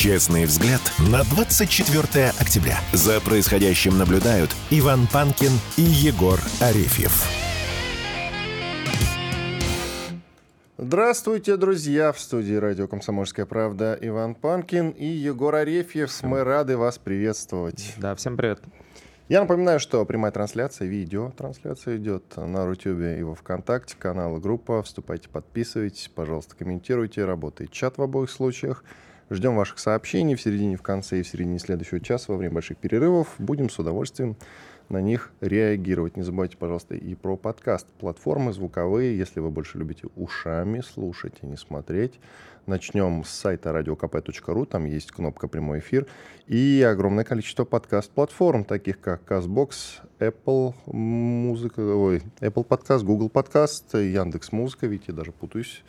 Честный взгляд на 24 октября. За происходящим наблюдают Иван Панкин и Егор Арефьев. Здравствуйте, друзья! В студии радио «Комсомольская правда» Иван Панкин и Егор Арефьев. Мы рады вас приветствовать. Да, всем привет. Я напоминаю, что прямая трансляция, видео трансляция идет на Рутюбе и во Вконтакте, канал и группа. Вступайте, подписывайтесь, пожалуйста, комментируйте. Работает чат в обоих случаях. Ждем ваших сообщений в середине, в конце и в середине следующего часа во время больших перерывов. Будем с удовольствием на них реагировать. Не забывайте, пожалуйста, и про подкаст. Платформы звуковые, если вы больше любите ушами слушать, а не смотреть. Начнем с сайта radiokp.ru, там есть кнопка «Прямой эфир» и огромное количество подкаст-платформ, таких как CastBox, Apple музыка, ой, Apple подкаст, Google подкаст, Яндекс музыка, видите, даже путаюсь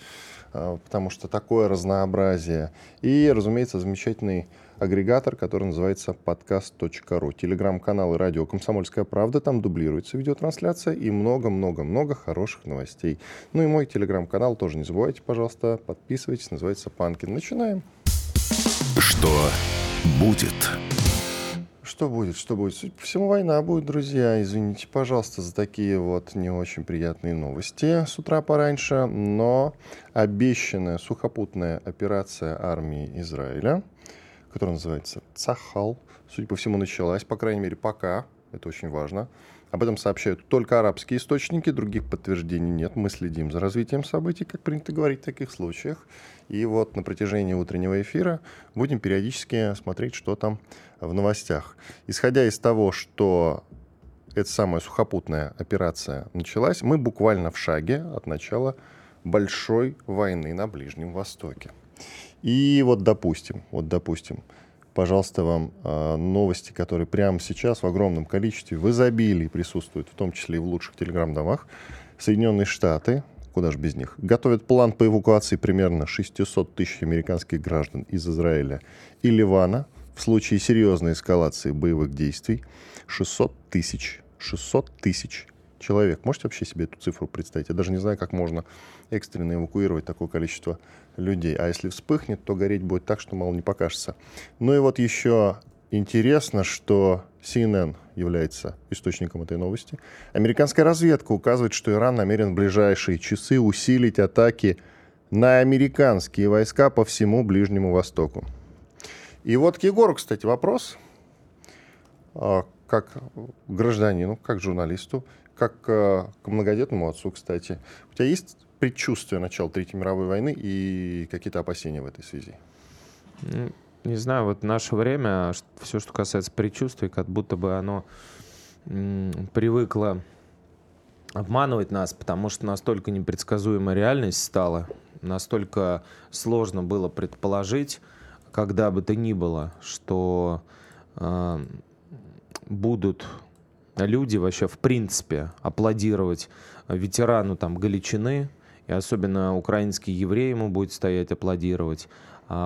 потому что такое разнообразие. И, разумеется, замечательный агрегатор, который называется podcast.ru. Телеграм-канал и радио «Комсомольская правда», там дублируется видеотрансляция и много-много-много хороших новостей. Ну и мой телеграм-канал тоже не забывайте, пожалуйста, подписывайтесь, называется «Панкин». Начинаем. Что будет? Что будет, что будет? Судя по всему, война будет, друзья. Извините, пожалуйста, за такие вот не очень приятные новости с утра пораньше. Но обещанная сухопутная операция армии Израиля, которая называется Цахал, судя по всему, началась, по крайней мере, пока. Это очень важно. Об этом сообщают только арабские источники, других подтверждений нет. Мы следим за развитием событий, как принято говорить в таких случаях. И вот на протяжении утреннего эфира будем периодически смотреть, что там в новостях. Исходя из того, что эта самая сухопутная операция началась, мы буквально в шаге от начала большой войны на Ближнем Востоке. И вот допустим, вот допустим, пожалуйста, вам э, новости, которые прямо сейчас в огромном количестве, в изобилии присутствуют, в том числе и в лучших телеграм-домах. Соединенные Штаты, куда же без них, готовят план по эвакуации примерно 600 тысяч американских граждан из Израиля и Ливана в случае серьезной эскалации боевых действий. 600 тысяч. 600 тысяч человек. Можете вообще себе эту цифру представить? Я даже не знаю, как можно экстренно эвакуировать такое количество людей. А если вспыхнет, то гореть будет так, что мало не покажется. Ну и вот еще интересно, что CNN является источником этой новости. Американская разведка указывает, что Иран намерен в ближайшие часы усилить атаки на американские войска по всему Ближнему Востоку. И вот к Егору, кстати, вопрос. А, как гражданину, как журналисту, как э, к многодетному отцу, кстати. У тебя есть предчувствие начала Третьей мировой войны и какие-то опасения в этой связи? Не знаю, вот наше время все, что касается предчувствий, как будто бы оно привыкло обманывать нас, потому что настолько непредсказуемая реальность стала, настолько сложно было предположить, когда бы то ни было, что э, будут люди вообще в принципе аплодировать ветерану там Галичины, и особенно украинский еврей ему будет стоять аплодировать,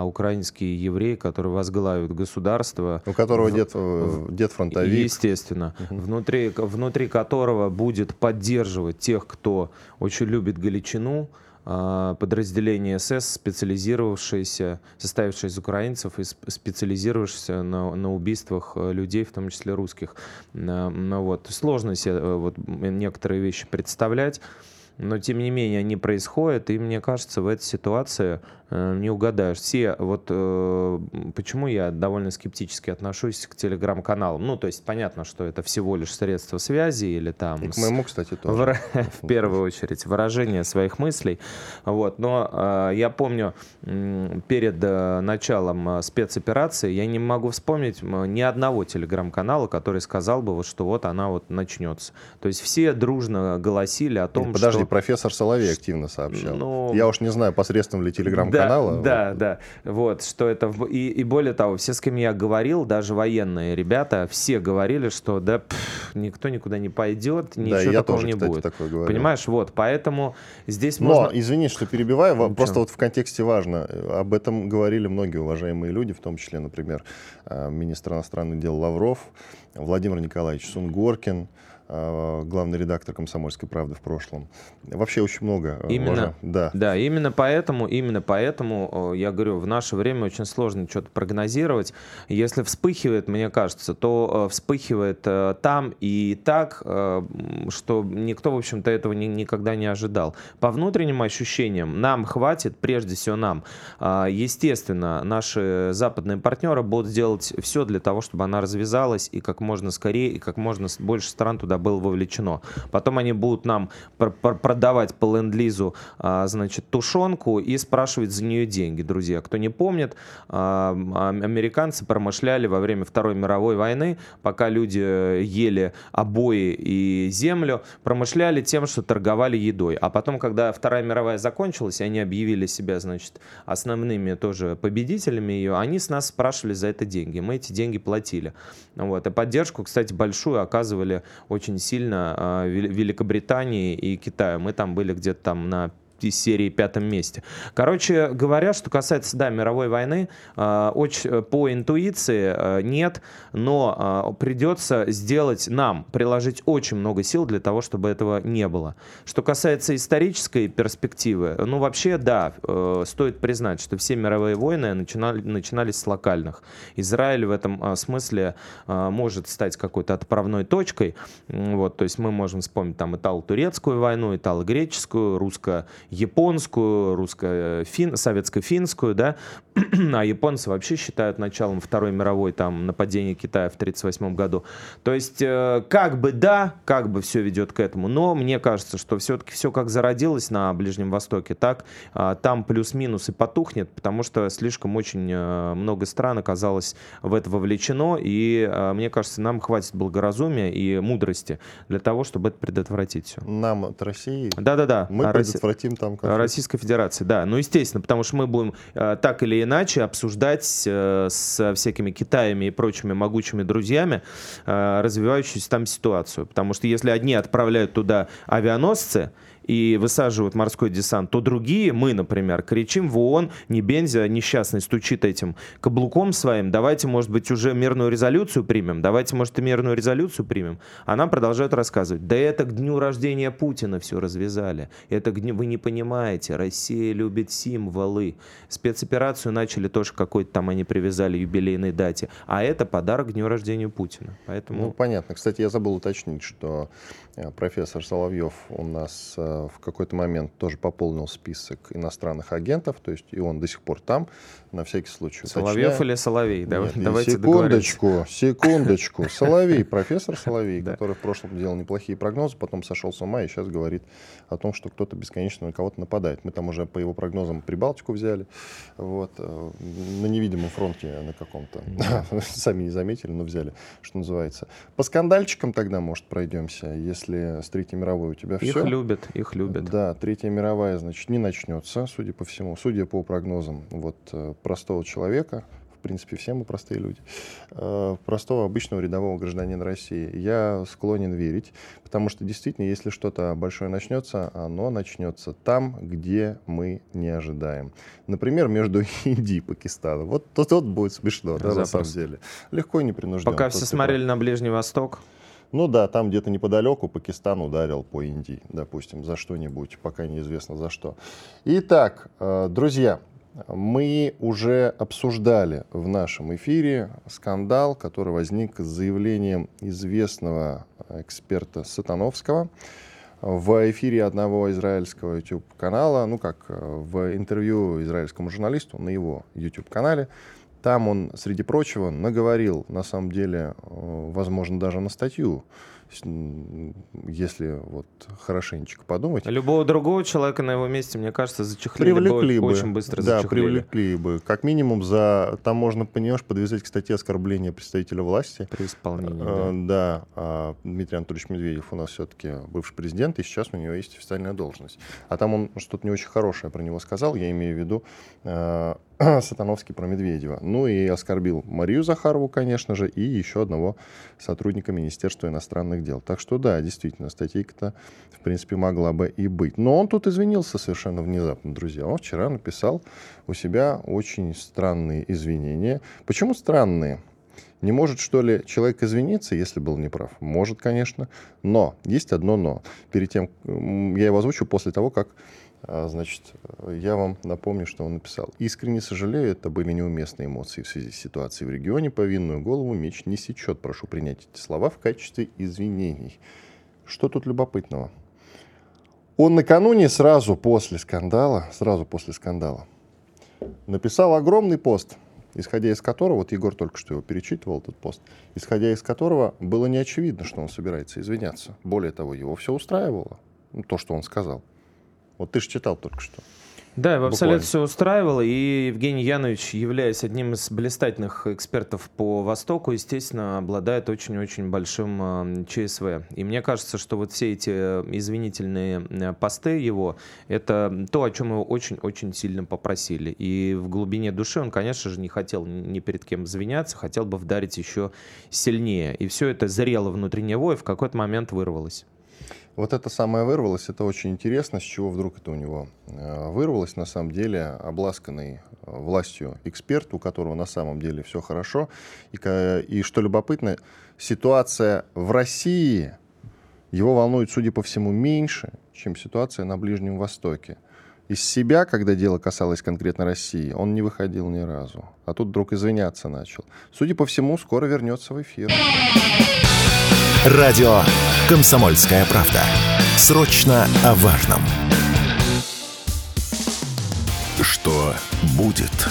украинские евреи, которые возглавят государство... У которого в, дед, э, дед фронтовик. Естественно. Угу. Внутри, внутри которого будет поддерживать тех, кто очень любит Галичину, а, подразделение СС, специализировавшееся, состоявшее из украинцев и специализировавшееся на, на убийствах э, людей, в том числе русских. Ну, вот. Сложно себе э, вот, некоторые вещи представлять но тем не менее они происходят, и мне кажется, в этой ситуации э, не угадаешь. Все, вот э, почему я довольно скептически отношусь к телеграм-каналам. Ну, то есть понятно, что это всего лишь средство связи или там... И к моему, кстати, тоже. В, в первую очередь, выражение своих мыслей. Вот, но э, я помню, перед э, началом э, спецоперации я не могу вспомнить ни одного телеграм-канала, который сказал бы, вот, что вот она вот начнется. То есть все дружно голосили о том, Подожди, что профессор Соловей активно сообщал. Ну, Я уж не знаю, посредством ли телеграм-канала канала. Да, да. Вот, что это... И, и более того, все, с кем я говорил, даже военные ребята, все говорили, что да, пфф, никто никуда не пойдет, ничего да, я такого тоже, не кстати, будет. Такое говорил. Понимаешь, вот, поэтому здесь Но, можно... извини, что перебиваю, ну, просто вот в контексте важно. Об этом говорили многие уважаемые люди, в том числе, например, э, министр иностранных дел Лавров, Владимир Николаевич Сунгоркин, главный редактор «Комсомольской правды» в прошлом. Вообще очень много. Э, именно, да. да, именно поэтому, именно поэтому, я говорю, в наше время очень сложно что-то прогнозировать. Если вспыхивает, мне кажется, то э, вспыхивает э, там и так, что никто, в общем-то, этого ни, никогда не ожидал. По внутренним ощущениям нам хватит, прежде всего нам. А, естественно, наши западные партнеры будут делать все для того, чтобы она развязалась и как можно скорее, и как можно больше стран туда было вовлечено. Потом они будут нам пр пр продавать по ленд-лизу, а, значит, тушенку и спрашивать за нее деньги, друзья. Кто не помнит, а, американцы промышляли во время Второй мировой войны, пока люди ели обои и землю, промышляли тем, что торговали едой. А потом, когда Вторая мировая закончилась, они объявили себя, значит, основными тоже победителями ее, они с нас спрашивали за это деньги. Мы эти деньги платили. Вот. И поддержку, кстати, большую оказывали очень очень сильно а, Великобритании и Китаю. Мы там были где-то там на из серии пятом месте. Короче говоря, что касается, да, мировой войны, э, очень, по интуиции э, нет, но э, придется сделать нам, приложить очень много сил для того, чтобы этого не было. Что касается исторической перспективы, ну вообще, да, э, стоит признать, что все мировые войны начинали, начинались с локальных. Израиль в этом э, смысле э, может стать какой-то отправной точкой. Вот, то есть мы можем вспомнить там итало-турецкую войну, итало-греческую, русско японскую, русско-фин, советско-финскую, да, а японцы вообще считают началом Второй мировой там нападения Китая в 1938 году. То есть э, как бы да, как бы все ведет к этому, но мне кажется, что все-таки все как зародилось на Ближнем Востоке, так э, там плюс-минус и потухнет, потому что слишком очень э, много стран оказалось в это вовлечено, и э, мне кажется, нам хватит благоразумия и мудрости для того, чтобы это предотвратить все. Нам от России? Да-да-да. Мы а предотвратим там конфликт. Российской Федерации, да. Ну, естественно, потому что мы будем э, так или иначе обсуждать э, с всякими Китаями и прочими могучими друзьями э, развивающуюся там ситуацию. Потому что если одни отправляют туда авианосцы, и высаживают морской десант, то другие, мы, например, кричим в ООН, не Бензя несчастный стучит этим каблуком своим, давайте, может быть, уже мирную резолюцию примем, давайте, может, и мирную резолюцию примем. А нам продолжают рассказывать, да это к дню рождения Путина все развязали, это к дню, вы не понимаете, Россия любит символы. Спецоперацию начали тоже какой-то там они привязали юбилейной дате, а это подарок к дню рождения Путина. Поэтому... Ну, понятно. Кстати, я забыл уточнить, что профессор Соловьев у нас э, в какой-то момент тоже пополнил список иностранных агентов, то есть и он до сих пор там, на всякий случай. Соловьев Уточняю. или Соловей? Нет, Давайте Секундочку, секундочку. Соловей, профессор Соловей, который в прошлом делал неплохие прогнозы, потом сошел с ума и сейчас говорит о том, что кто-то бесконечно на кого-то нападает. Мы там уже по его прогнозам Прибалтику взяли, вот, э, на невидимом фронте на каком-то. Сами не заметили, но взяли, что называется. По скандальчикам тогда, может, пройдемся, если с Третьей мировой у тебя все. Их любят, их любят. Да, Третья мировая, значит, не начнется, судя по всему, судя по прогнозам вот э, простого человека, в принципе, все мы простые люди, э, простого обычного рядового гражданина России, я склонен верить, потому что действительно, если что-то большое начнется, оно начнется там, где мы не ожидаем. Например, между Индией и Пакистаном. Вот тут вот будет смешно, да, на самом деле. Легко и непринужденно. Пока все смотрели на Ближний Восток, ну да, там где-то неподалеку Пакистан ударил по Индии, допустим, за что-нибудь, пока неизвестно за что. Итак, э, друзья, мы уже обсуждали в нашем эфире скандал, который возник с заявлением известного эксперта Сатановского в эфире одного израильского YouTube-канала, ну как, в интервью израильскому журналисту на его YouTube-канале, там он, среди прочего, наговорил, на самом деле, э, возможно, даже на статью если вот хорошенечко подумать. Любого другого человека на его месте, мне кажется, зачехлили привлекли бы, очень быстро Да, зачехлили. привлекли бы. Как минимум за... Там можно, понимаешь, подвязать к статье оскорбления представителя власти. При исполнении, э, да. Да. А Дмитрий Анатольевич Медведев у нас все-таки бывший президент, и сейчас у него есть официальная должность. А там он что-то не очень хорошее про него сказал, я имею в виду э, Сатановский про Медведева. Ну и оскорбил Марию Захарову, конечно же, и еще одного сотрудника Министерства иностранных дел. Так что да, действительно, статейка-то, в принципе, могла бы и быть. Но он тут извинился совершенно внезапно, друзья. Он вчера написал у себя очень странные извинения. Почему странные? Не может, что ли, человек извиниться, если был неправ? Может, конечно. Но, есть одно но. Перед тем, я его озвучу после того, как значит, я вам напомню, что он написал. «Искренне сожалею, это были неуместные эмоции в связи с ситуацией в регионе. Повинную голову меч не сечет. Прошу принять эти слова в качестве извинений». Что тут любопытного? Он накануне, сразу после скандала, сразу после скандала, написал огромный пост, исходя из которого, вот Егор только что его перечитывал, этот пост, исходя из которого было не очевидно, что он собирается извиняться. Более того, его все устраивало, ну, то, что он сказал. Вот ты же читал только что. Да, его абсолютно все устраивало, и Евгений Янович, являясь одним из блистательных экспертов по Востоку, естественно, обладает очень-очень большим э, ЧСВ. И мне кажется, что вот все эти извинительные э, посты его, это то, о чем его очень-очень сильно попросили. И в глубине души он, конечно же, не хотел ни перед кем извиняться, хотел бы вдарить еще сильнее. И все это зрело внутри него и в какой-то момент вырвалось. Вот это самое вырвалось, это очень интересно, с чего вдруг это у него э, вырвалось, на самом деле, обласканный э, властью эксперт, у которого на самом деле все хорошо. И, и что любопытно, ситуация в России его волнует, судя по всему, меньше, чем ситуация на Ближнем Востоке. Из себя, когда дело касалось конкретно России, он не выходил ни разу. А тут вдруг извиняться начал. Судя по всему, скоро вернется в эфир. Радио «Комсомольская правда». Срочно о важном. Что будет?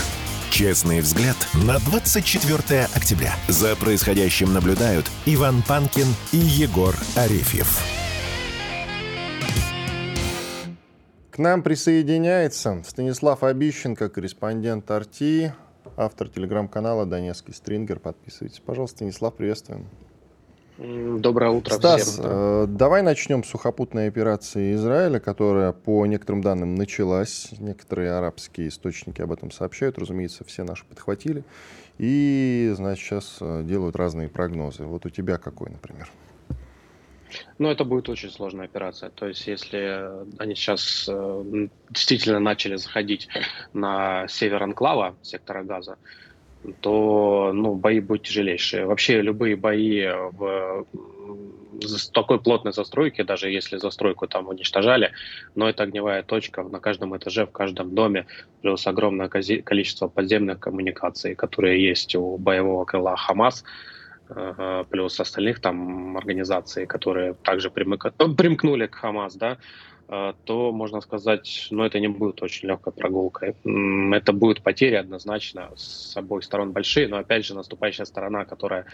Честный взгляд на 24 октября. За происходящим наблюдают Иван Панкин и Егор Арефьев. К нам присоединяется Станислав Обищенко, корреспондент Арти, автор телеграм-канала «Донецкий стрингер». Подписывайтесь, пожалуйста. Станислав, приветствуем. Доброе утро Стас, всем. Э, давай начнем с сухопутной операции Израиля, которая, по некоторым данным, началась. Некоторые арабские источники об этом сообщают. Разумеется, все наши подхватили. И, значит, сейчас э, делают разные прогнозы. Вот у тебя какой, например? Ну, это будет очень сложная операция. То есть, если они сейчас э, действительно начали заходить на север Анклава, сектора Газа, то ну, бои будут тяжелейшие. Вообще любые бои в такой плотной застройке, даже если застройку там уничтожали, но это огневая точка на каждом этаже, в каждом доме, плюс огромное количество подземных коммуникаций, которые есть у боевого крыла Хамас, э, плюс остальных там организаций, которые также примкнули к Хамас, да, то можно сказать, ну, это не будет очень легкой прогулкой. Это будет потери однозначно с обоих сторон большие, но опять же наступающая сторона, которая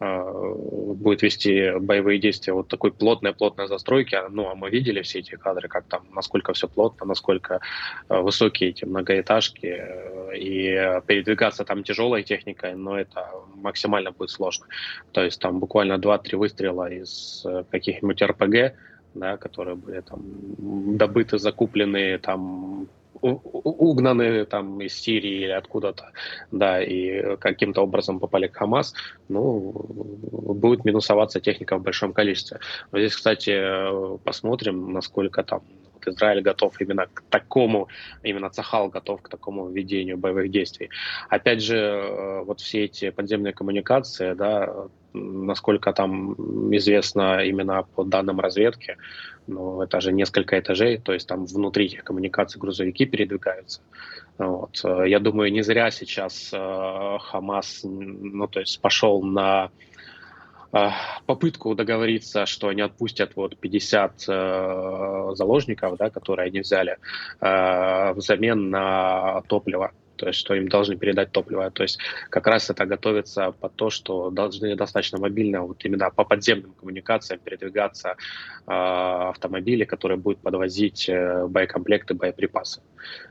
э, будет вести боевые действия вот такой плотной-плотной застройки, ну, а мы видели все эти кадры, как там, насколько все плотно, насколько э, высокие эти многоэтажки, э, и передвигаться там тяжелой техникой, но это максимально будет сложно. То есть там буквально 2-3 выстрела из э, каких-нибудь РПГ, да, которые были там добыты, закуплены, там угнаны там из Сирии или откуда-то, да, и каким-то образом попали к Хамас, ну, будет минусоваться техника в большом количестве. Но здесь, кстати, посмотрим, насколько там Израиль готов именно к такому, именно Цахал готов к такому ведению боевых действий. Опять же, э, вот все эти подземные коммуникации, да, насколько там известно именно по данным разведки, ну, это же несколько этажей, то есть там внутри этих коммуникаций грузовики передвигаются. Вот. Я думаю, не зря сейчас э, Хамас, ну, то есть пошел на э, попытку договориться, что они отпустят вот 50 э, заложников, да, которые они взяли, э, взамен на топливо то есть что им должны передать топливо. То есть как раз это готовится под то, что должны достаточно мобильно вот именно по подземным коммуникациям передвигаться э, автомобили, которые будут подвозить э, боекомплекты, боеприпасы.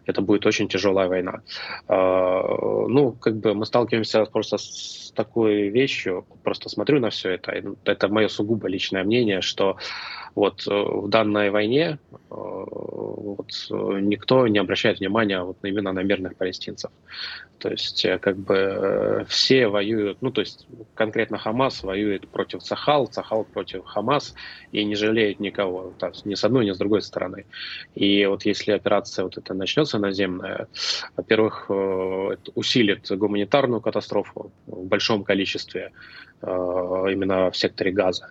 Это будет очень тяжелая война. Э, ну, как бы мы сталкиваемся просто с такой вещью, просто смотрю на все это, это мое сугубо личное мнение, что вот э, в данной войне э, вот, э, никто не обращает внимания вот именно на мирных палестинцев. То есть как бы все воюют, ну то есть конкретно Хамас воюет против Цахал, Цахал против Хамас и не жалеет никого, есть ни с одной, ни с другой стороны. И вот если операция вот эта начнется наземная, во-первых, усилит гуманитарную катастрофу в большом количестве именно в секторе Газа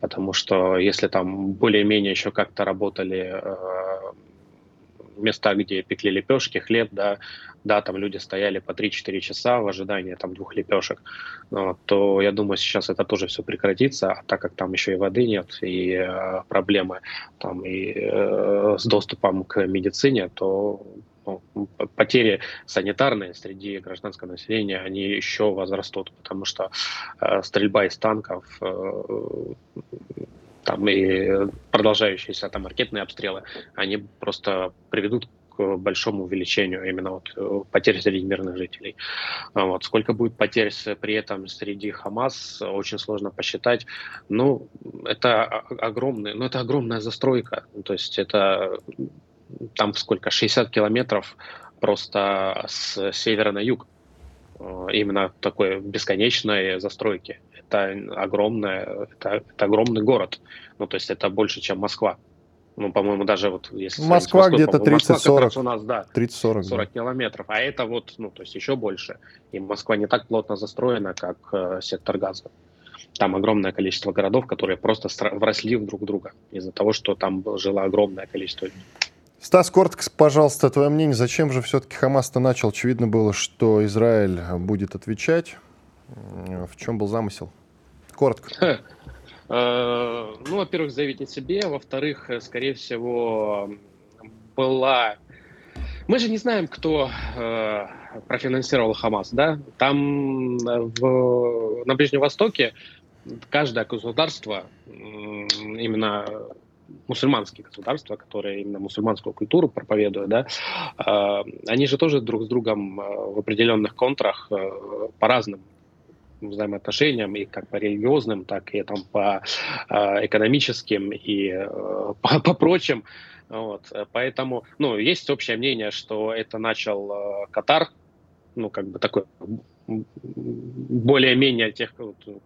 потому что если там более-менее еще как-то работали э, места, где пекли лепешки, хлеб, да, да, там люди стояли по 3-4 часа в ожидании там двух лепешек, но, то я думаю, сейчас это тоже все прекратится, а так как там еще и воды нет, и э, проблемы там и э, с доступом к медицине, то ну, потери санитарные среди гражданского населения, они еще возрастут, потому что э, стрельба из танков, э, там и продолжающиеся там ракетные обстрелы, они просто приведут к большому увеличению именно вот э, потерь среди мирных жителей. А вот. Сколько будет потерь при этом среди Хамас, очень сложно посчитать. Ну, это огромный, ну, это огромная застройка. То есть это там сколько, 60 километров просто с севера на юг. Э, именно такой бесконечной застройки. Это огромное, это, это огромный город. Ну, то есть это больше, чем Москва. Ну, по-моему, даже вот если... Москва где-то 30-40. у нас, да. 30-40. 40 да. километров. А это вот, ну, то есть еще больше. И Москва не так плотно застроена, как э, сектор газа. Там огромное количество городов, которые просто вросли в друг друга из-за того, что там жило огромное количество людей. Стас, коротко, пожалуйста, твое мнение, зачем же все-таки Хамас-то начал? Очевидно было, что Израиль будет отвечать. В чем был замысел? Коротко. Э, ну, во-первых, заявить о себе. Во-вторых, э, скорее всего, была... Мы же не знаем, кто э, профинансировал Хамас, да? Там в, на Ближнем Востоке каждое государство именно мусульманские государства, которые именно мусульманскую культуру проповедуют, да, а, они же тоже друг с другом а, в определенных контрах а, по разным взаимоотношениям, и как по религиозным, так и там по экономическим и по, по прочим. Вот. Поэтому, ну, есть общее мнение, что это начал Катар, ну, как бы такой более-менее тех,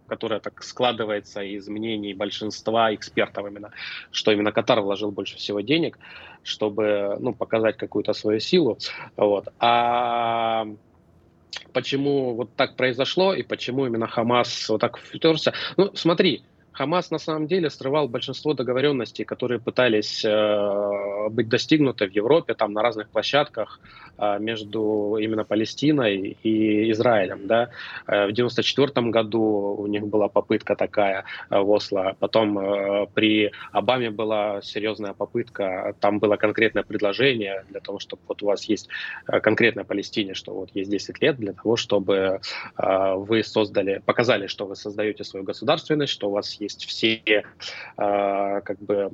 которая так складывается из мнений большинства экспертов именно, что именно Катар вложил больше всего денег, чтобы ну, показать какую-то свою силу. Вот. А почему вот так произошло и почему именно Хамас вот так втерся? Ну, смотри, Хамас на самом деле срывал большинство договоренностей, которые пытались э, быть достигнуты в Европе, там на разных площадках э, между именно Палестиной и Израилем. Да? Э, в 1994 году у них была попытка такая э, в Осло, потом э, при Обаме была серьезная попытка, там было конкретное предложение для того, чтобы вот у вас есть э, конкретно Палестине, что вот есть 10 лет для того, чтобы э, вы создали, показали, что вы создаете свою государственность, что у вас есть все а, как бы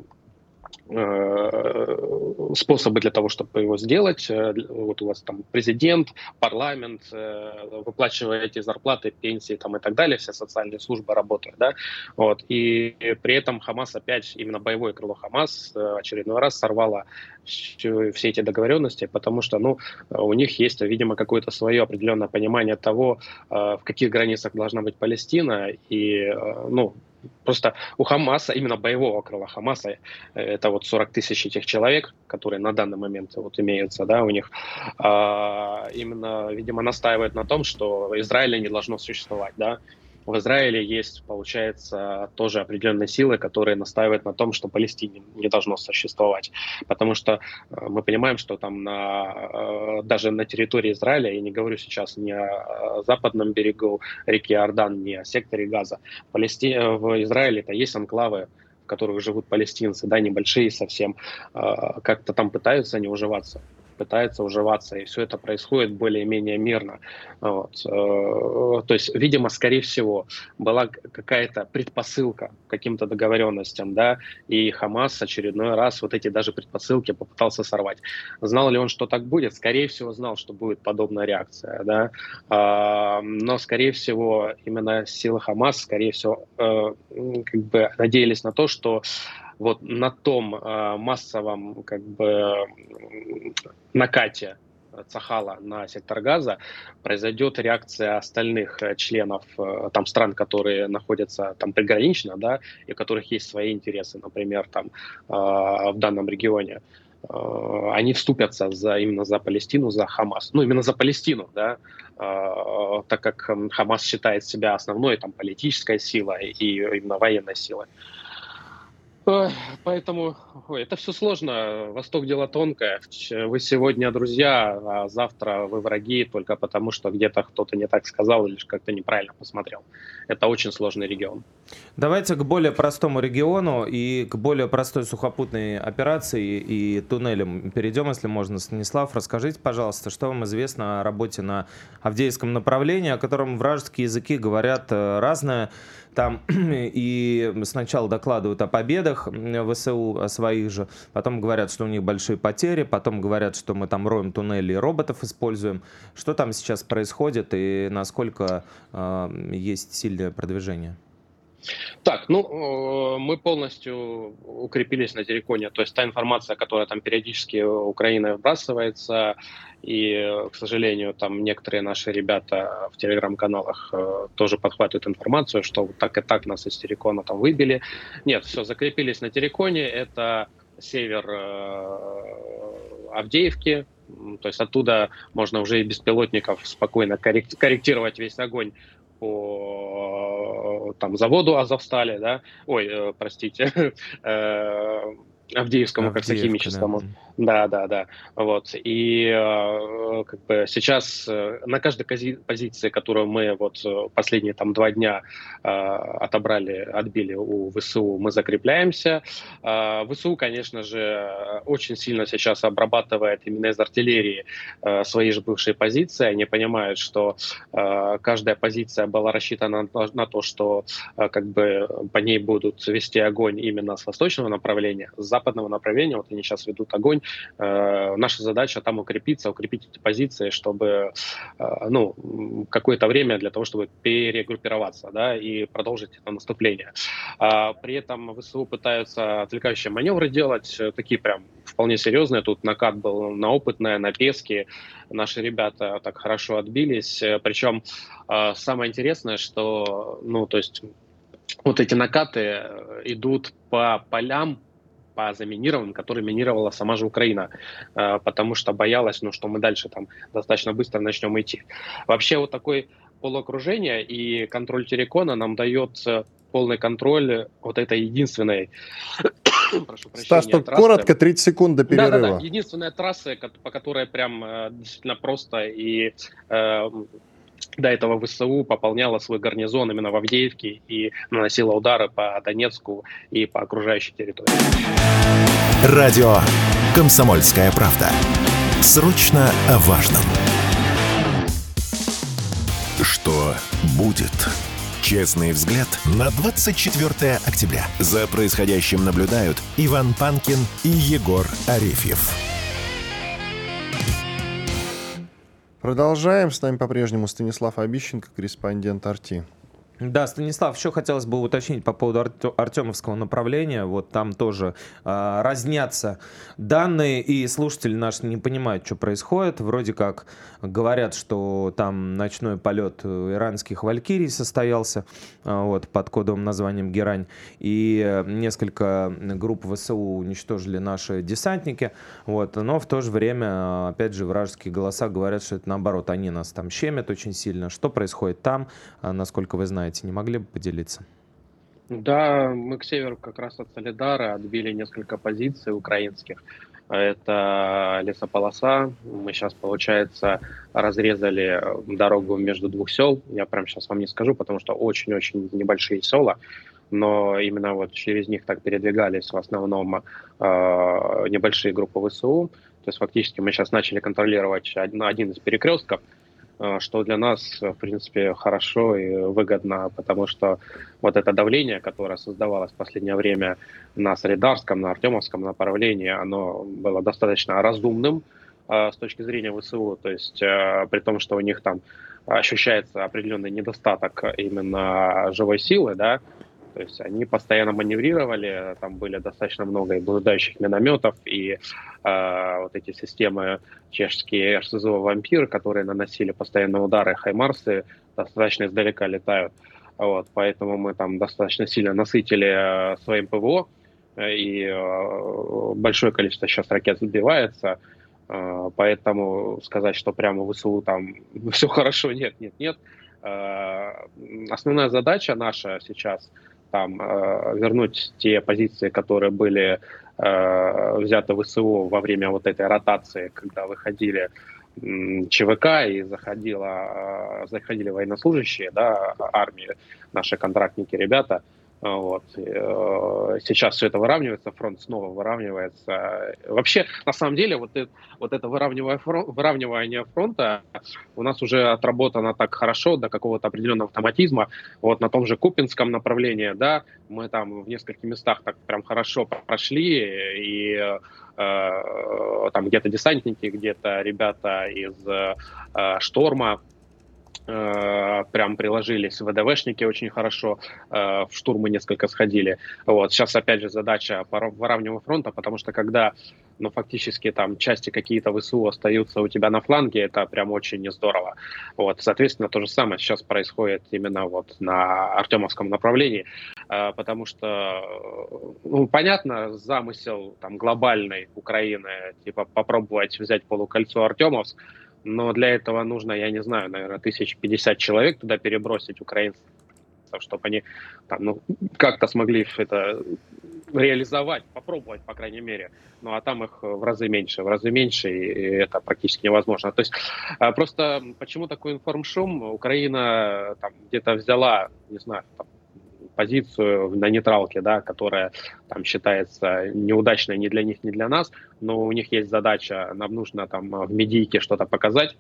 Э, способы для того, чтобы его сделать. Э, вот у вас там президент, парламент, э, выплачиваете зарплаты, пенсии там и так далее, вся социальная служба работает, да, вот. И при этом Хамас опять, именно боевое крыло Хамас очередной раз сорвало все эти договоренности, потому что, ну, у них есть, видимо, какое-то свое определенное понимание того, в каких границах должна быть Палестина, и, ну, Просто у Хамаса, именно боевого крыла Хамаса, э, это вот 40 тысяч этих человек, которые на данный момент вот имеются, да, у них, а, именно, видимо, настаивают на том, что Израиля не должно существовать, да, в Израиле есть, получается, тоже определенные силы, которые настаивают на том, что Палестине не должно существовать. Потому что э, мы понимаем, что там на, э, даже на территории Израиля, я не говорю сейчас ни о западном берегу реки Иордан, ни о секторе Газа, Палести... в Израиле это есть анклавы, в которых живут палестинцы, да, небольшие совсем, э, как-то там пытаются они уживаться. Пытается уживаться, и все это происходит более-менее мирно. Вот. Э, то есть, видимо, скорее всего, была какая-то предпосылка каким-то договоренностям, да, и Хамас очередной раз вот эти даже предпосылки попытался сорвать. Знал ли он, что так будет? Скорее всего, знал, что будет подобная реакция, да, а, но, скорее всего, именно силы Хамас, скорее всего, э, как бы надеялись на то, что вот на том э, массовом как бы накате Цахала на сектор газа произойдет реакция остальных э, членов э, там стран, которые находятся там пригранично, да, и у которых есть свои интересы, например, там э, в данном регионе они вступятся за, именно за Палестину, за Хамас. Ну, именно за Палестину, да, так как Хамас считает себя основной там, политической силой и именно военной силой. Поэтому ой, это все сложно. Восток дело тонкое. Вы сегодня друзья, а завтра вы враги только потому, что где-то кто-то не так сказал или как-то неправильно посмотрел. Это очень сложный регион. Давайте к более простому региону и к более простой сухопутной операции и туннелям перейдем, если можно. Станислав, расскажите, пожалуйста, что вам известно о работе на Авдеевском направлении, о котором вражеские языки говорят э, разное. Там и сначала докладывают о победах ВСУ, о своих же, потом говорят, что у них большие потери, потом говорят, что мы там роем туннели и роботов используем. Что там сейчас происходит и насколько э, есть сильное продвижение? Так, ну, э, мы полностью укрепились на Тереконе, то есть та информация, которая там периодически Украиной вбрасывается, и, к сожалению, там некоторые наши ребята в телеграм-каналах э, тоже подхватывают информацию, что вот так и так нас из Терекона там выбили. Нет, все, закрепились на Тереконе, это север э, Авдеевки, то есть оттуда можно уже и беспилотников спокойно корректировать весь огонь по там заводу Азовстали, да, ой, э, простите, э, Авдеевскому, как химическому. Да. Да, да, да. Вот. И э, как бы сейчас э, на каждой позиции, которую мы вот э, последние там два дня э, отобрали, отбили у ВСУ, мы закрепляемся. Э, ВСУ, конечно же, очень сильно сейчас обрабатывает именно из артиллерии э, свои же бывшие позиции. Они понимают, что э, каждая позиция была рассчитана на, на то, что э, как бы по ней будут вести огонь именно с восточного направления, с западного направления. Вот они сейчас ведут огонь Э, наша задача там укрепиться, укрепить эти позиции, чтобы э, ну, какое-то время для того, чтобы перегруппироваться да, и продолжить это наступление. А при этом ВСУ пытаются отвлекающие маневры делать, э, такие прям вполне серьезные. Тут накат был на опытное, на песке. Наши ребята так хорошо отбились. Причем самое интересное, что ну, то есть вот эти накаты идут по полям, по заминированным, которые минировала сама же Украина, э, потому что боялась, ну, что мы дальше там достаточно быстро начнем идти. Вообще вот такой полуокружение и контроль Терекона нам дает э, полный контроль вот этой единственной прошу прощения, Стас, трассы. коротко, 30 секунд до перерыва. Да, да, да. Единственная трасса, по которой прям э, действительно просто и э, до этого ВСУ пополняла свой гарнизон именно в Авдеевке и наносила удары по Донецку и по окружающей территории. Радио «Комсомольская правда». Срочно о важном. Что будет? Честный взгляд на 24 октября. За происходящим наблюдают Иван Панкин и Егор Арефьев. Продолжаем. С нами по-прежнему Станислав Обищенко, корреспондент «Арти». Да, Станислав, еще хотелось бы уточнить по поводу Артемовского направления. Вот там тоже э, разнятся данные, и слушатели наши не понимают, что происходит. Вроде как говорят, что там ночной полет иранских валькирий состоялся э, вот, под кодовым названием «Герань», и несколько групп ВСУ уничтожили наши десантники. Вот, но в то же время, опять же, вражеские голоса говорят, что это наоборот, они нас там щемят очень сильно. Что происходит там, насколько вы знаете? Знаете, не могли бы поделиться? Да, мы к северу как раз от Солидара отбили несколько позиций украинских. Это лесополоса. Мы сейчас, получается, разрезали дорогу между двух сел. Я прям сейчас вам не скажу, потому что очень-очень небольшие села. Но именно вот через них так передвигались в основном э, небольшие группы ВСУ. То есть фактически мы сейчас начали контролировать один, один из перекрестков, что для нас, в принципе, хорошо и выгодно, потому что вот это давление, которое создавалось в последнее время на Солидарском, на Артемовском направлении, оно было достаточно разумным э, с точки зрения ВСУ, то есть э, при том, что у них там ощущается определенный недостаток именно живой силы, да, то есть они постоянно маневрировали, там были достаточно много и блуждающих минометов, и э, вот эти системы чешские РСЗО «Вампир», которые наносили постоянно удары, «Хаймарсы» достаточно издалека летают. Вот, поэтому мы там достаточно сильно насытили э, своим ПВО, э, и э, большое количество сейчас ракет сбивается, э, поэтому сказать, что прямо в ВСУ там все хорошо, нет, нет, нет. Э, основная задача наша сейчас – там, э, вернуть те позиции, которые были э, взяты в СУ во время вот этой ротации, когда выходили ЧВК и заходила, э, заходили военнослужащие, да, армии, наши контрактники, ребята – вот. Э, сейчас все это выравнивается, фронт снова выравнивается. Вообще, на самом деле, вот это, вот это выравнивание, фронт, выравнивание фронта у нас уже отработано так хорошо до какого-то определенного автоматизма. Вот на том же Купинском направлении, да, мы там в нескольких местах так прям хорошо прошли, и э, там где-то десантники, где-то ребята из э, Шторма, прям приложились. ВДВшники очень хорошо э, в штурмы несколько сходили. Вот. Сейчас, опять же, задача по выравниванию фронта, потому что когда ну, фактически там части какие-то ВСУ остаются у тебя на фланге, это прям очень не здорово. Вот. Соответственно, то же самое сейчас происходит именно вот на Артемовском направлении, э, потому что, ну, понятно, замысел там глобальной Украины, типа попробовать взять полукольцо Артемовск, но для этого нужно, я не знаю, наверное, тысяч пятьдесят человек туда перебросить украинцев, чтобы они там, ну, как-то смогли это реализовать, попробовать, по крайней мере. Ну, а там их в разы меньше, в разы меньше, и это практически невозможно. То есть а, просто почему такой информшум? Украина там где-то взяла, не знаю, там, позицию на нейтралке, да, которая там считается неудачной ни для них, ни для нас, но у них есть задача, нам нужно там в медийке что-то показать,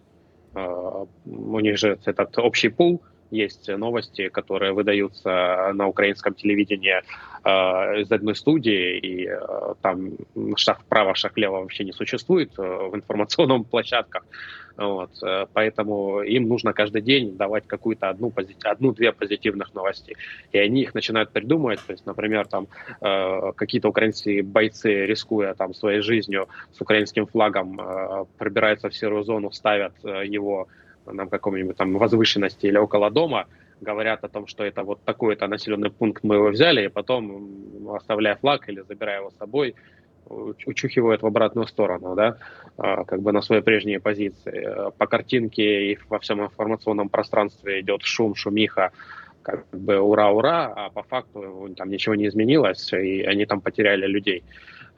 а, у них же этот общий пул, есть новости, которые выдаются на украинском телевидении э, из одной студии, и э, там шаг вправо, шаг влево вообще не существует э, в информационных площадках. Вот, э, поэтому им нужно каждый день давать какую-то одну, одну-две позитивных новости. И они их начинают придумывать. То есть, например, там э, какие-то украинские бойцы, рискуя там своей жизнью с украинским флагом, э, пробираются в серую зону, ставят э, его на каком-нибудь там возвышенности или около дома, говорят о том, что это вот такой-то населенный пункт мы его взяли, и потом, оставляя флаг или забирая его с собой, учухивают в обратную сторону, да, а, как бы на своей прежней позиции. По картинке и во всем информационном пространстве идет шум, шумиха, как бы ура-ура, а по факту там ничего не изменилось, и они там потеряли людей.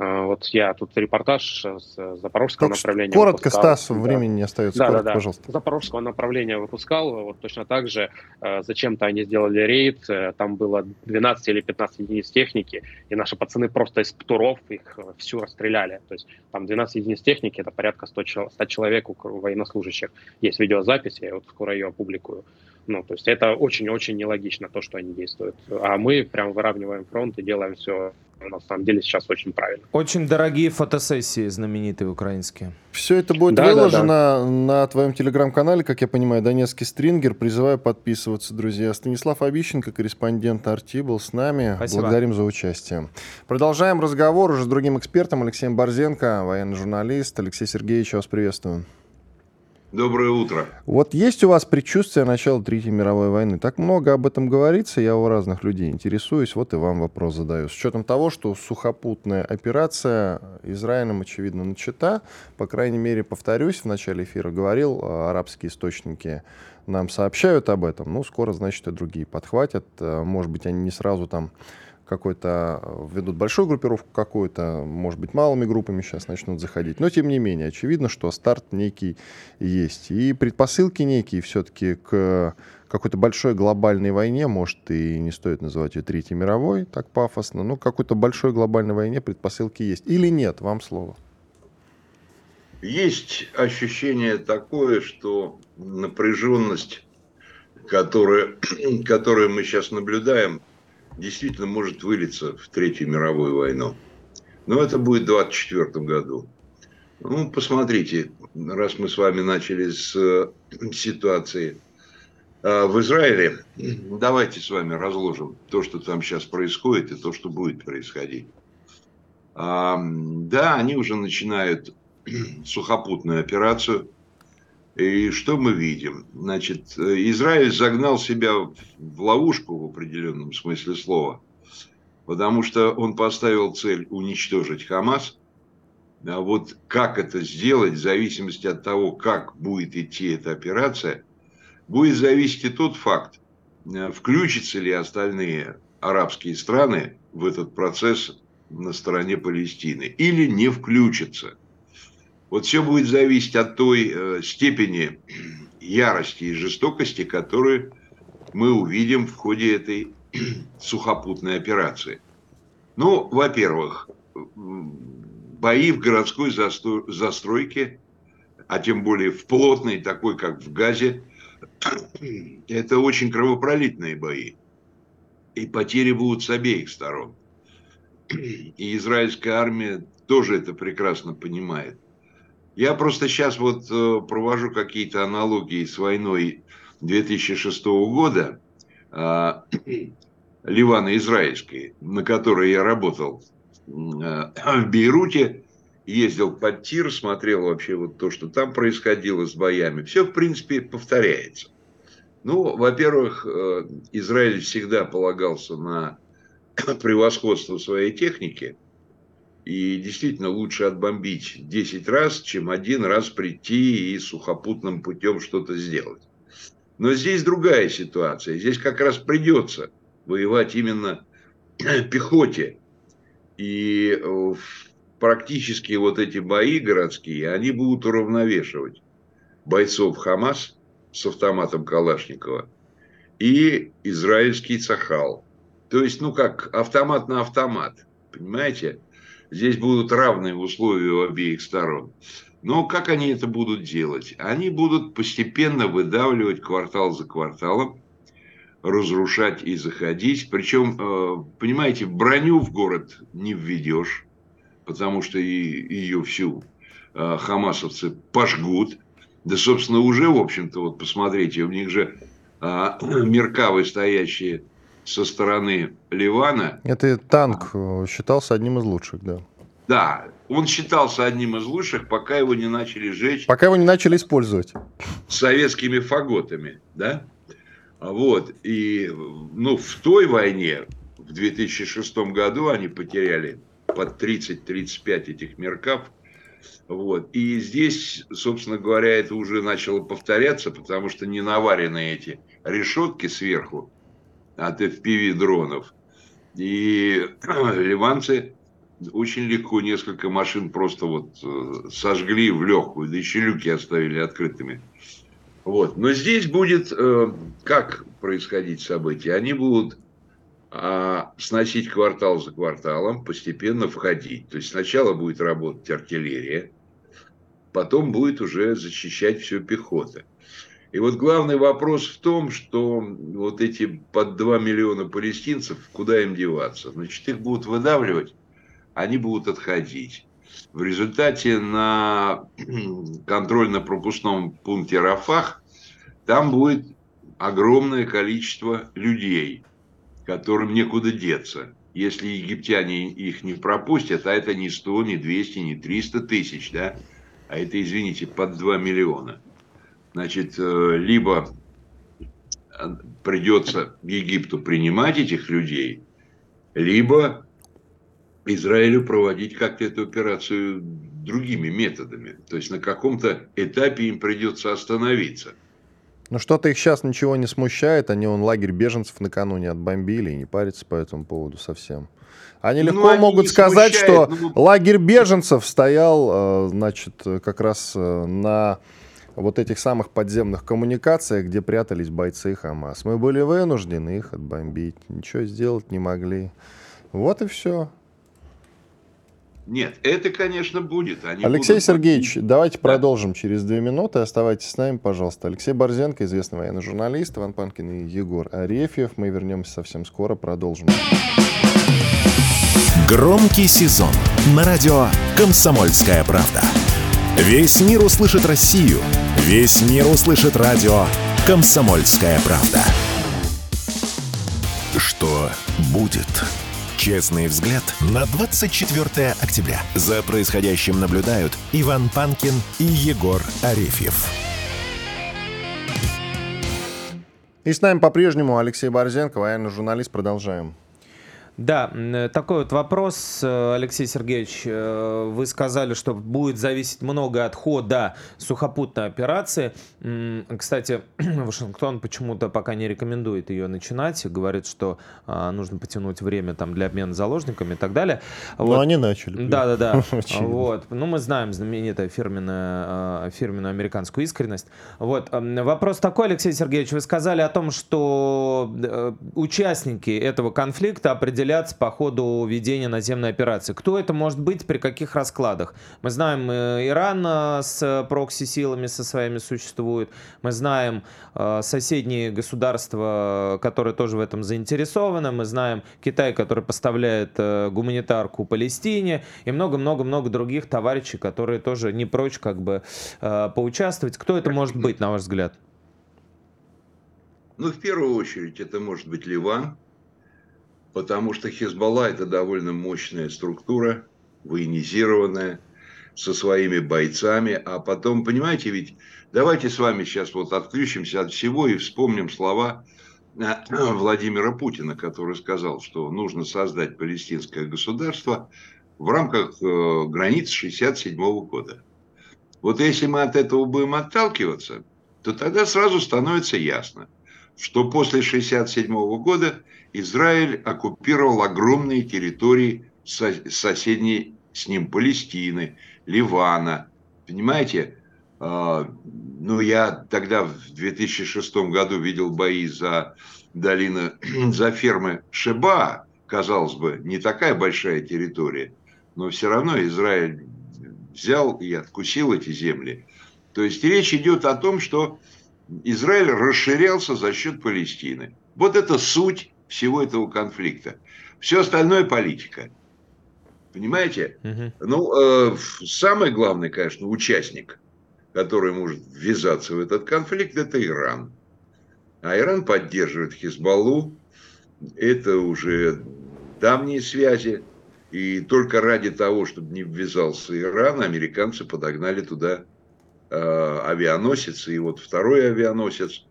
А, вот я тут репортаж с запорожского Только направления. Коротко, выпускал. Стас, да. времени не остается. Да, коротко, да, да. пожалуйста. Запорожского направления выпускал. Вот точно так же э, зачем-то они сделали рейд. Э, там было 12 или 15 единиц техники, и наши пацаны просто из птуров их э, всю расстреляли. То есть там 12 единиц техники, это порядка 100, 100 человек у военнослужащих. Есть видеозапись, я вот скоро ее опубликую. Ну, то есть это очень-очень нелогично, то, что они действуют. А мы прям выравниваем фронт и делаем все на самом деле сейчас очень правильно. Очень дорогие фотосессии знаменитые украинские. Все это будет да, выложено да, да. на твоем телеграм-канале, как я понимаю, Донецкий стрингер. Призываю подписываться, друзья. Станислав Обищенко, корреспондент Арти, был с нами. Спасибо. Благодарим за участие. Продолжаем разговор уже с другим экспертом, Алексеем Борзенко, военный журналист. Алексей Сергеевич, вас приветствую. Доброе утро. Вот есть у вас предчувствие начала Третьей мировой войны? Так много об этом говорится, я у разных людей интересуюсь, вот и вам вопрос задаю. С учетом того, что сухопутная операция Израилем, очевидно, начата, по крайней мере, повторюсь, в начале эфира говорил, а, арабские источники нам сообщают об этом, ну, скоро, значит, и другие подхватят, э, может быть, они не сразу там какой-то, э, ведут большую группировку какую-то, может быть, малыми группами сейчас начнут заходить. Но, тем не менее, очевидно, что старт некий есть. И предпосылки некие все-таки к какой-то большой глобальной войне, может, и не стоит называть ее Третьей мировой, так пафосно, но какой-то большой глобальной войне предпосылки есть. Или нет? Вам слово. есть ощущение такое, что напряженность, которая, которую мы сейчас наблюдаем, действительно может вылиться в Третью мировую войну. Но это будет в 2024 году. Ну, посмотрите, раз мы с вами начали с э, ситуации э, в Израиле, давайте с вами разложим то, что там сейчас происходит, и то, что будет происходить. А, да, они уже начинают сухопутную операцию. И что мы видим? Значит, Израиль загнал себя в ловушку в определенном смысле слова, потому что он поставил цель уничтожить Хамас. А вот как это сделать, в зависимости от того, как будет идти эта операция, будет зависеть и тот факт, включатся ли остальные арабские страны в этот процесс на стороне Палестины или не включатся. Вот все будет зависеть от той э, степени ярости и жестокости, которую мы увидим в ходе этой сухопутной операции. Ну, во-первых, бои в городской застройке, а тем более в плотной, такой как в Газе, это очень кровопролитные бои. И потери будут с обеих сторон. И израильская армия тоже это прекрасно понимает. Я просто сейчас вот э, провожу какие-то аналогии с войной 2006 года э, Ливана Израильской, на которой я работал э, в Бейруте, ездил под тир, смотрел вообще вот то, что там происходило с боями. Все, в принципе, повторяется. Ну, во-первых, э, Израиль всегда полагался на превосходство своей техники – и действительно лучше отбомбить 10 раз, чем один раз прийти и сухопутным путем что-то сделать. Но здесь другая ситуация. Здесь как раз придется воевать именно пехоте. И э, практически вот эти бои городские, они будут уравновешивать бойцов Хамас с автоматом Калашникова и израильский Цахал. То есть, ну как, автомат на автомат, понимаете? Здесь будут равные условия у обеих сторон. Но как они это будут делать? Они будут постепенно выдавливать квартал за кварталом, разрушать и заходить. Причем, э, понимаете, броню в город не введешь, потому что ее всю э, хамасовцы пожгут. Да, собственно, уже, в общем-то, вот посмотрите, у них же э, меркавы стоящие со стороны Ливана. Это танк э, считался одним из лучших, да. Да, он считался одним из лучших, пока его не начали жечь. Пока его не начали использовать. Советскими фаготами, да? Вот. И ну, в той войне, в 2006 году, они потеряли под 30-35 этих меркав. Вот. И здесь, собственно говоря, это уже начало повторяться, потому что не наварены эти решетки сверху от FPV дронов. И ливанцы очень легко несколько машин просто вот э, сожгли в легкую, да еще люки оставили открытыми. Вот. Но здесь будет э, как происходить события? Они будут э, сносить квартал за кварталом, постепенно входить. То есть сначала будет работать артиллерия, потом будет уже защищать все пехота. И вот главный вопрос в том, что вот эти под 2 миллиона палестинцев, куда им деваться? Значит, их будут выдавливать, они будут отходить. В результате на контрольно-пропускном пункте Рафах там будет огромное количество людей, которым некуда деться. Если египтяне их не пропустят, а это не 100, не 200, не 300 тысяч, да, а это, извините, под 2 миллиона – значит, э, либо э, придется Египту принимать этих людей, либо Израилю проводить как-то эту операцию другими методами. То есть на каком-то этапе им придется остановиться. Но что-то их сейчас ничего не смущает. Они он лагерь беженцев накануне отбомбили и не парятся по этому поводу совсем. Они ну, легко ну, они могут сказать, смущают, что ну... лагерь беженцев стоял, э, значит, как раз на вот этих самых подземных коммуникациях, где прятались бойцы Хамас. Мы были вынуждены их отбомбить, ничего сделать не могли. Вот и все. Нет, это, конечно, будет. Они Алексей будут... Сергеевич, давайте да. продолжим через две минуты. Оставайтесь с нами, пожалуйста. Алексей Борзенко, известный военный журналист, Иван Панкин и Егор Арефьев. Мы вернемся совсем скоро, продолжим. Громкий сезон на радио «Комсомольская правда». Весь мир услышит Россию. Весь мир услышит радио «Комсомольская правда». Что будет? Честный взгляд на 24 октября. За происходящим наблюдают Иван Панкин и Егор Арефьев. И с нами по-прежнему Алексей Борзенко, военный журналист. Продолжаем. Да, э, такой вот вопрос, э, Алексей Сергеевич. Э, вы сказали, что будет зависеть много от хода сухопутной операции. Кстати, Вашингтон почему-то пока не рекомендует ее начинать. Говорит, что а, нужно потянуть время там, для обмена заложниками и так далее. Но вот. они начали. Да, да, да. вот. Ну, мы знаем знаменитую фирменную, а, фирменную американскую искренность. Вот. Вопрос такой, Алексей Сергеевич. Вы сказали о том, что участники этого конфликта определяют определяться по ходу ведения наземной операции. Кто это может быть, при каких раскладах? Мы знаем, э, Иран э, с прокси-силами со своими существует. Мы знаем э, соседние государства, которые тоже в этом заинтересованы. Мы знаем Китай, который поставляет гуманитарку Палестине. И много-много-много других товарищей, которые тоже не прочь как бы поучаствовать. Кто это может быть, на ваш взгляд? Ну, в первую очередь, это может быть Ливан, потому что Хизбалла это довольно мощная структура, военизированная, со своими бойцами, а потом, понимаете, ведь давайте с вами сейчас вот отключимся от всего и вспомним слова э, Владимира Путина, который сказал, что нужно создать палестинское государство в рамках э, границ 67 года. Вот если мы от этого будем отталкиваться, то тогда сразу становится ясно, что после 67 года Израиль оккупировал огромные территории соседней с ним Палестины, Ливана. Понимаете? А, ну, я тогда в 2006 году видел бои за долину, за фермы Шеба. Казалось бы, не такая большая территория, но все равно Израиль взял и откусил эти земли. То есть речь идет о том, что Израиль расширялся за счет Палестины. Вот это суть всего этого конфликта. Все остальное политика. Понимаете? Угу. Ну, э, самый главный, конечно, участник, который может ввязаться в этот конфликт, это Иран. А Иран поддерживает Хизбаллу. Это уже давние связи. И только ради того, чтобы не ввязался Иран, американцы подогнали туда э, авианосец. И вот второй авианосец.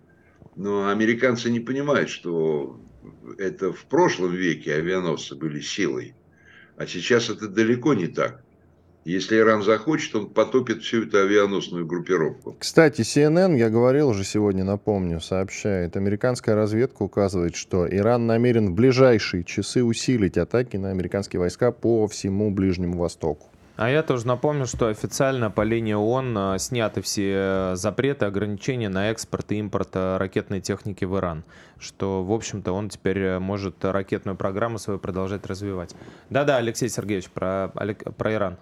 Но американцы не понимают, что это в прошлом веке авианосцы были силой, а сейчас это далеко не так. Если Иран захочет, он потопит всю эту авианосную группировку. Кстати, CNN, я говорил уже сегодня, напомню, сообщает, американская разведка указывает, что Иран намерен в ближайшие часы усилить атаки на американские войска по всему Ближнему Востоку. А я тоже напомню, что официально по линии ООН э, сняты все запреты, ограничения на экспорт и импорт э, ракетной техники в Иран. Что, в общем-то, он теперь э, может ракетную программу свою продолжать развивать. Да-да, Алексей Сергеевич, про, про Иран.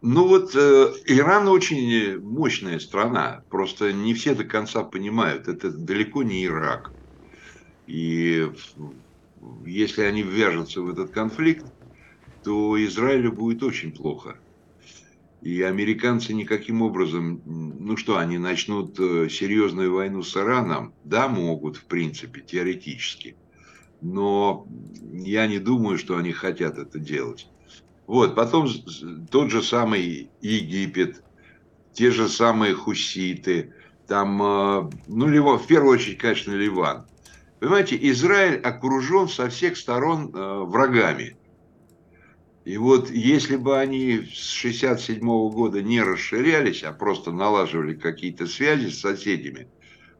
Ну вот э, Иран очень мощная страна, просто не все до конца понимают, это далеко не Ирак. И если они ввяжутся в этот конфликт, то Израилю будет очень плохо. И американцы никаким образом, ну что, они начнут э, серьезную войну с Ираном? Да, могут, в принципе, теоретически. Но я не думаю, что они хотят это делать. Вот, потом тот же самый Египет, те же самые хуситы, там, э, ну, Ливан, в первую очередь, конечно, Ливан. Понимаете, Израиль окружен со всех сторон э, врагами. И вот если бы они с 67 года не расширялись, а просто налаживали какие-то связи с соседями,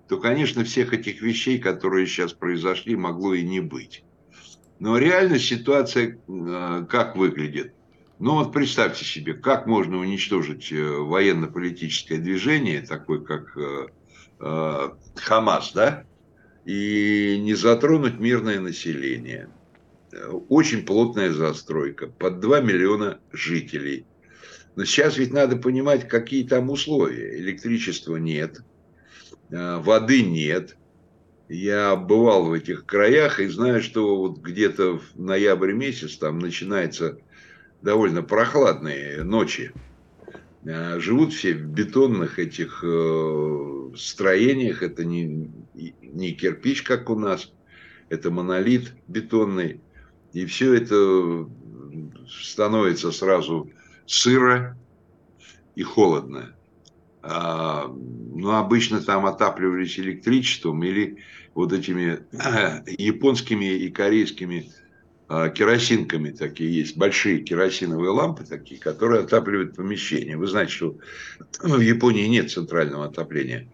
то, конечно, всех этих вещей, которые сейчас произошли, могло и не быть. Но реально ситуация э, как выглядит? Ну вот представьте себе, как можно уничтожить э, военно-политическое движение, такое как э, Хамас, да, и не затронуть мирное население – очень плотная застройка, под 2 миллиона жителей. Но сейчас ведь надо понимать, какие там условия. Электричества нет, э, воды нет. Я бывал в этих краях и знаю, что вот где-то в ноябре месяц там начинается довольно прохладные ночи. Э, живут все в бетонных этих э, строениях. Это не, не кирпич, как у нас, это монолит бетонный. И все это становится сразу сыро и холодно. А, ну, обычно там отапливались электричеством или вот этими японскими и корейскими а, керосинками такие есть, большие керосиновые лампы такие, которые отапливают помещение. Вы знаете, что в Японии нет центрального отопления.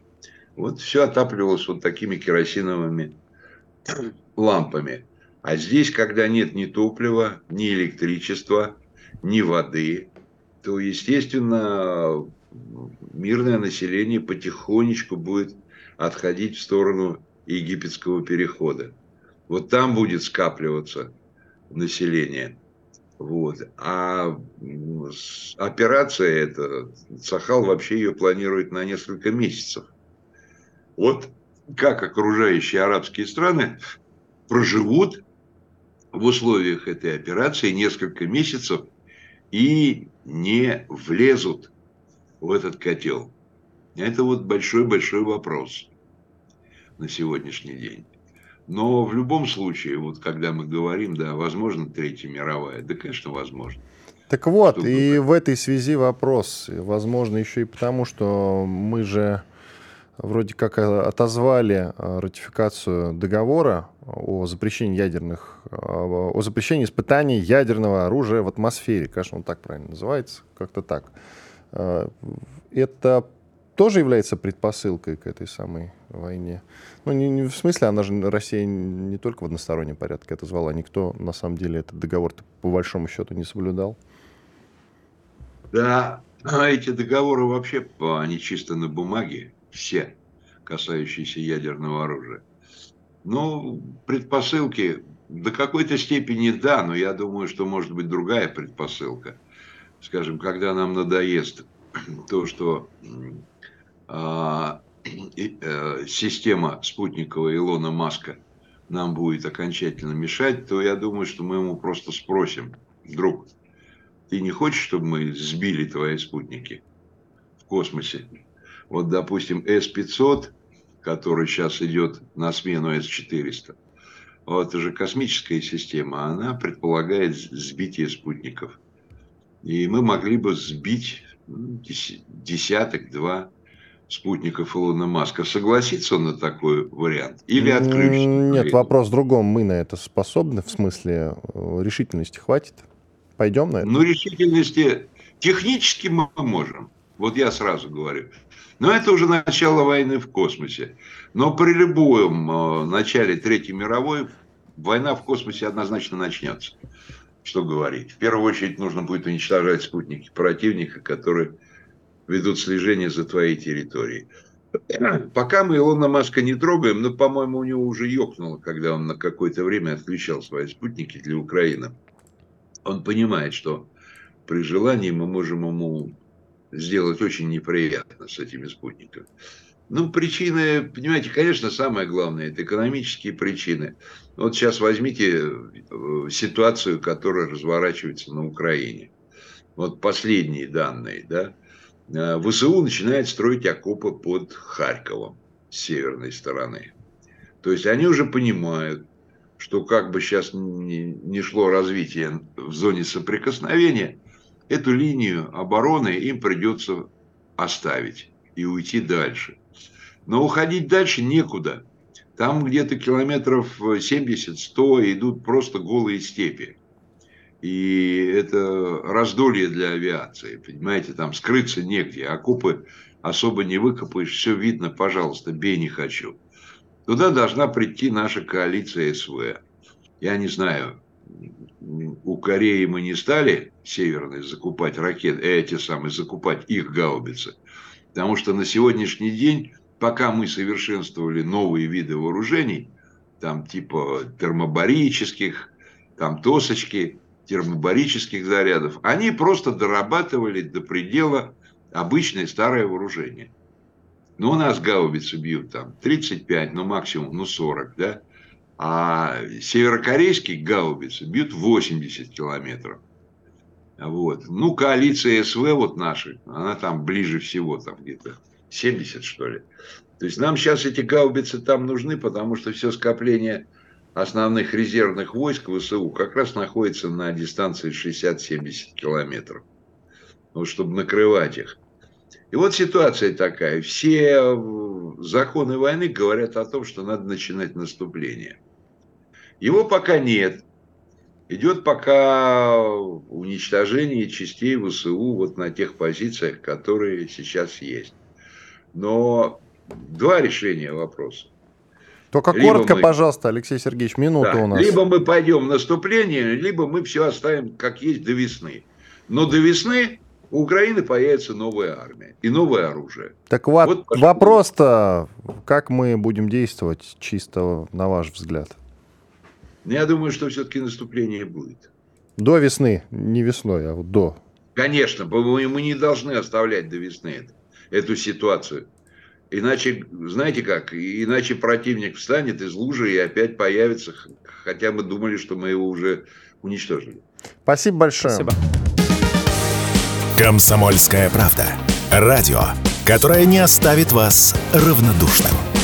Вот все отапливалось вот такими керосиновыми лампами. А здесь, когда нет ни топлива, ни электричества, ни воды, то, естественно, мирное население потихонечку будет отходить в сторону египетского перехода. Вот там будет скапливаться население. Вот. А операция эта, Сахал вообще ее планирует на несколько месяцев. Вот как окружающие арабские страны проживут в условиях этой операции несколько месяцев и не влезут в этот котел. Это вот большой-большой вопрос на сегодняшний день. Но в любом случае, вот когда мы говорим, да, возможно, Третья мировая, да, конечно, возможно. Так вот, и в этой связи вопрос, возможно, еще и потому, что мы же вроде как э, отозвали э, ратификацию договора о запрещении ядерных, э, о запрещении испытаний ядерного оружия в атмосфере. Конечно, он так правильно называется, как-то так. Это тоже является предпосылкой к этой самой войне. Ну, не, не в смысле, она же, Россия не только в одностороннем порядке это звала, никто, на самом деле, этот договор по большому счету не соблюдал. Да, а эти договоры вообще, они чисто на бумаге, все, касающиеся ядерного оружия. Ну, предпосылки до какой-то степени да, но я думаю, что может быть другая предпосылка. Скажем, когда нам надоест то, что а, э, система спутниковая Илона Маска нам будет окончательно мешать, то я думаю, что мы ему просто спросим, друг, ты не хочешь, чтобы мы сбили твои спутники в космосе? Вот, допустим, С-500, который сейчас идет на смену С-400, вот это же космическая система, она предполагает сбитие спутников. И мы могли бы сбить ну, десяток-два спутников Илона Маска. Согласится он на такой вариант или отключится? Нет, вопрос в другом. Мы на это способны, в смысле э, решительности хватит? Пойдем на это? Ну, решительности технически мы можем. Вот я сразу говорю. Но это уже начало войны в космосе. Но при любом э, начале Третьей мировой война в космосе однозначно начнется. Что говорить? В первую очередь нужно будет уничтожать спутники противника, которые ведут слежение за твоей территорией. Пока мы Илона Маска не трогаем, но, по-моему, у него уже ёкнуло, когда он на какое-то время отключал свои спутники для Украины. Он понимает, что при желании мы можем ему сделать очень неприятно с этими спутниками. Ну, причины, понимаете, конечно, самое главное, это экономические причины. Вот сейчас возьмите э, ситуацию, которая разворачивается на Украине. Вот последние данные, да. Э, ВСУ начинает строить окопы под Харьковом с северной стороны. То есть они уже понимают, что как бы сейчас не шло развитие в зоне соприкосновения, эту линию обороны им придется оставить и уйти дальше. Но уходить дальше некуда. Там где-то километров 70-100 идут просто голые степи. И это раздолье для авиации, понимаете, там скрыться негде, окопы особо не выкопаешь, все видно, пожалуйста, бей не хочу. Туда должна прийти наша коалиция СВ. Я не знаю, у Кореи мы не стали северной закупать ракеты, э, эти самые, закупать их гаубицы. Потому что на сегодняшний день, пока мы совершенствовали новые виды вооружений, там типа термобарических, там тосочки, термобарических зарядов. Они просто дорабатывали до предела обычное старое вооружение. Ну, у нас гаубицы бьют там 35, ну, максимум, ну, 40, да? А северокорейские гаубицы бьют 80 километров. Вот. Ну, коалиция СВ вот наши, она там ближе всего, там где-то 70, что ли. То есть нам сейчас эти гаубицы там нужны, потому что все скопление основных резервных войск ВСУ как раз находится на дистанции 60-70 километров. Вот, чтобы накрывать их. И вот ситуация такая. Все законы войны говорят о том, что надо начинать наступление. Его пока нет. Идет пока уничтожение частей ВСУ вот на тех позициях, которые сейчас есть. Но два решения вопроса. Только либо коротко, мы... пожалуйста, Алексей Сергеевич, минута да, у нас. Либо мы пойдем в наступление, либо мы все оставим как есть до весны. Но до весны у Украины появится новая армия и новое оружие. Так вот, вот вопрос-то, как мы будем действовать чисто на ваш взгляд? Я думаю, что все-таки наступление будет. До весны, не весной, а вот до. Конечно, мы не должны оставлять до весны это, эту ситуацию. Иначе, знаете как, иначе противник встанет из лужи и опять появится, хотя мы думали, что мы его уже уничтожили. Спасибо большое. Спасибо. Комсомольская правда. Радио, которое не оставит вас равнодушным.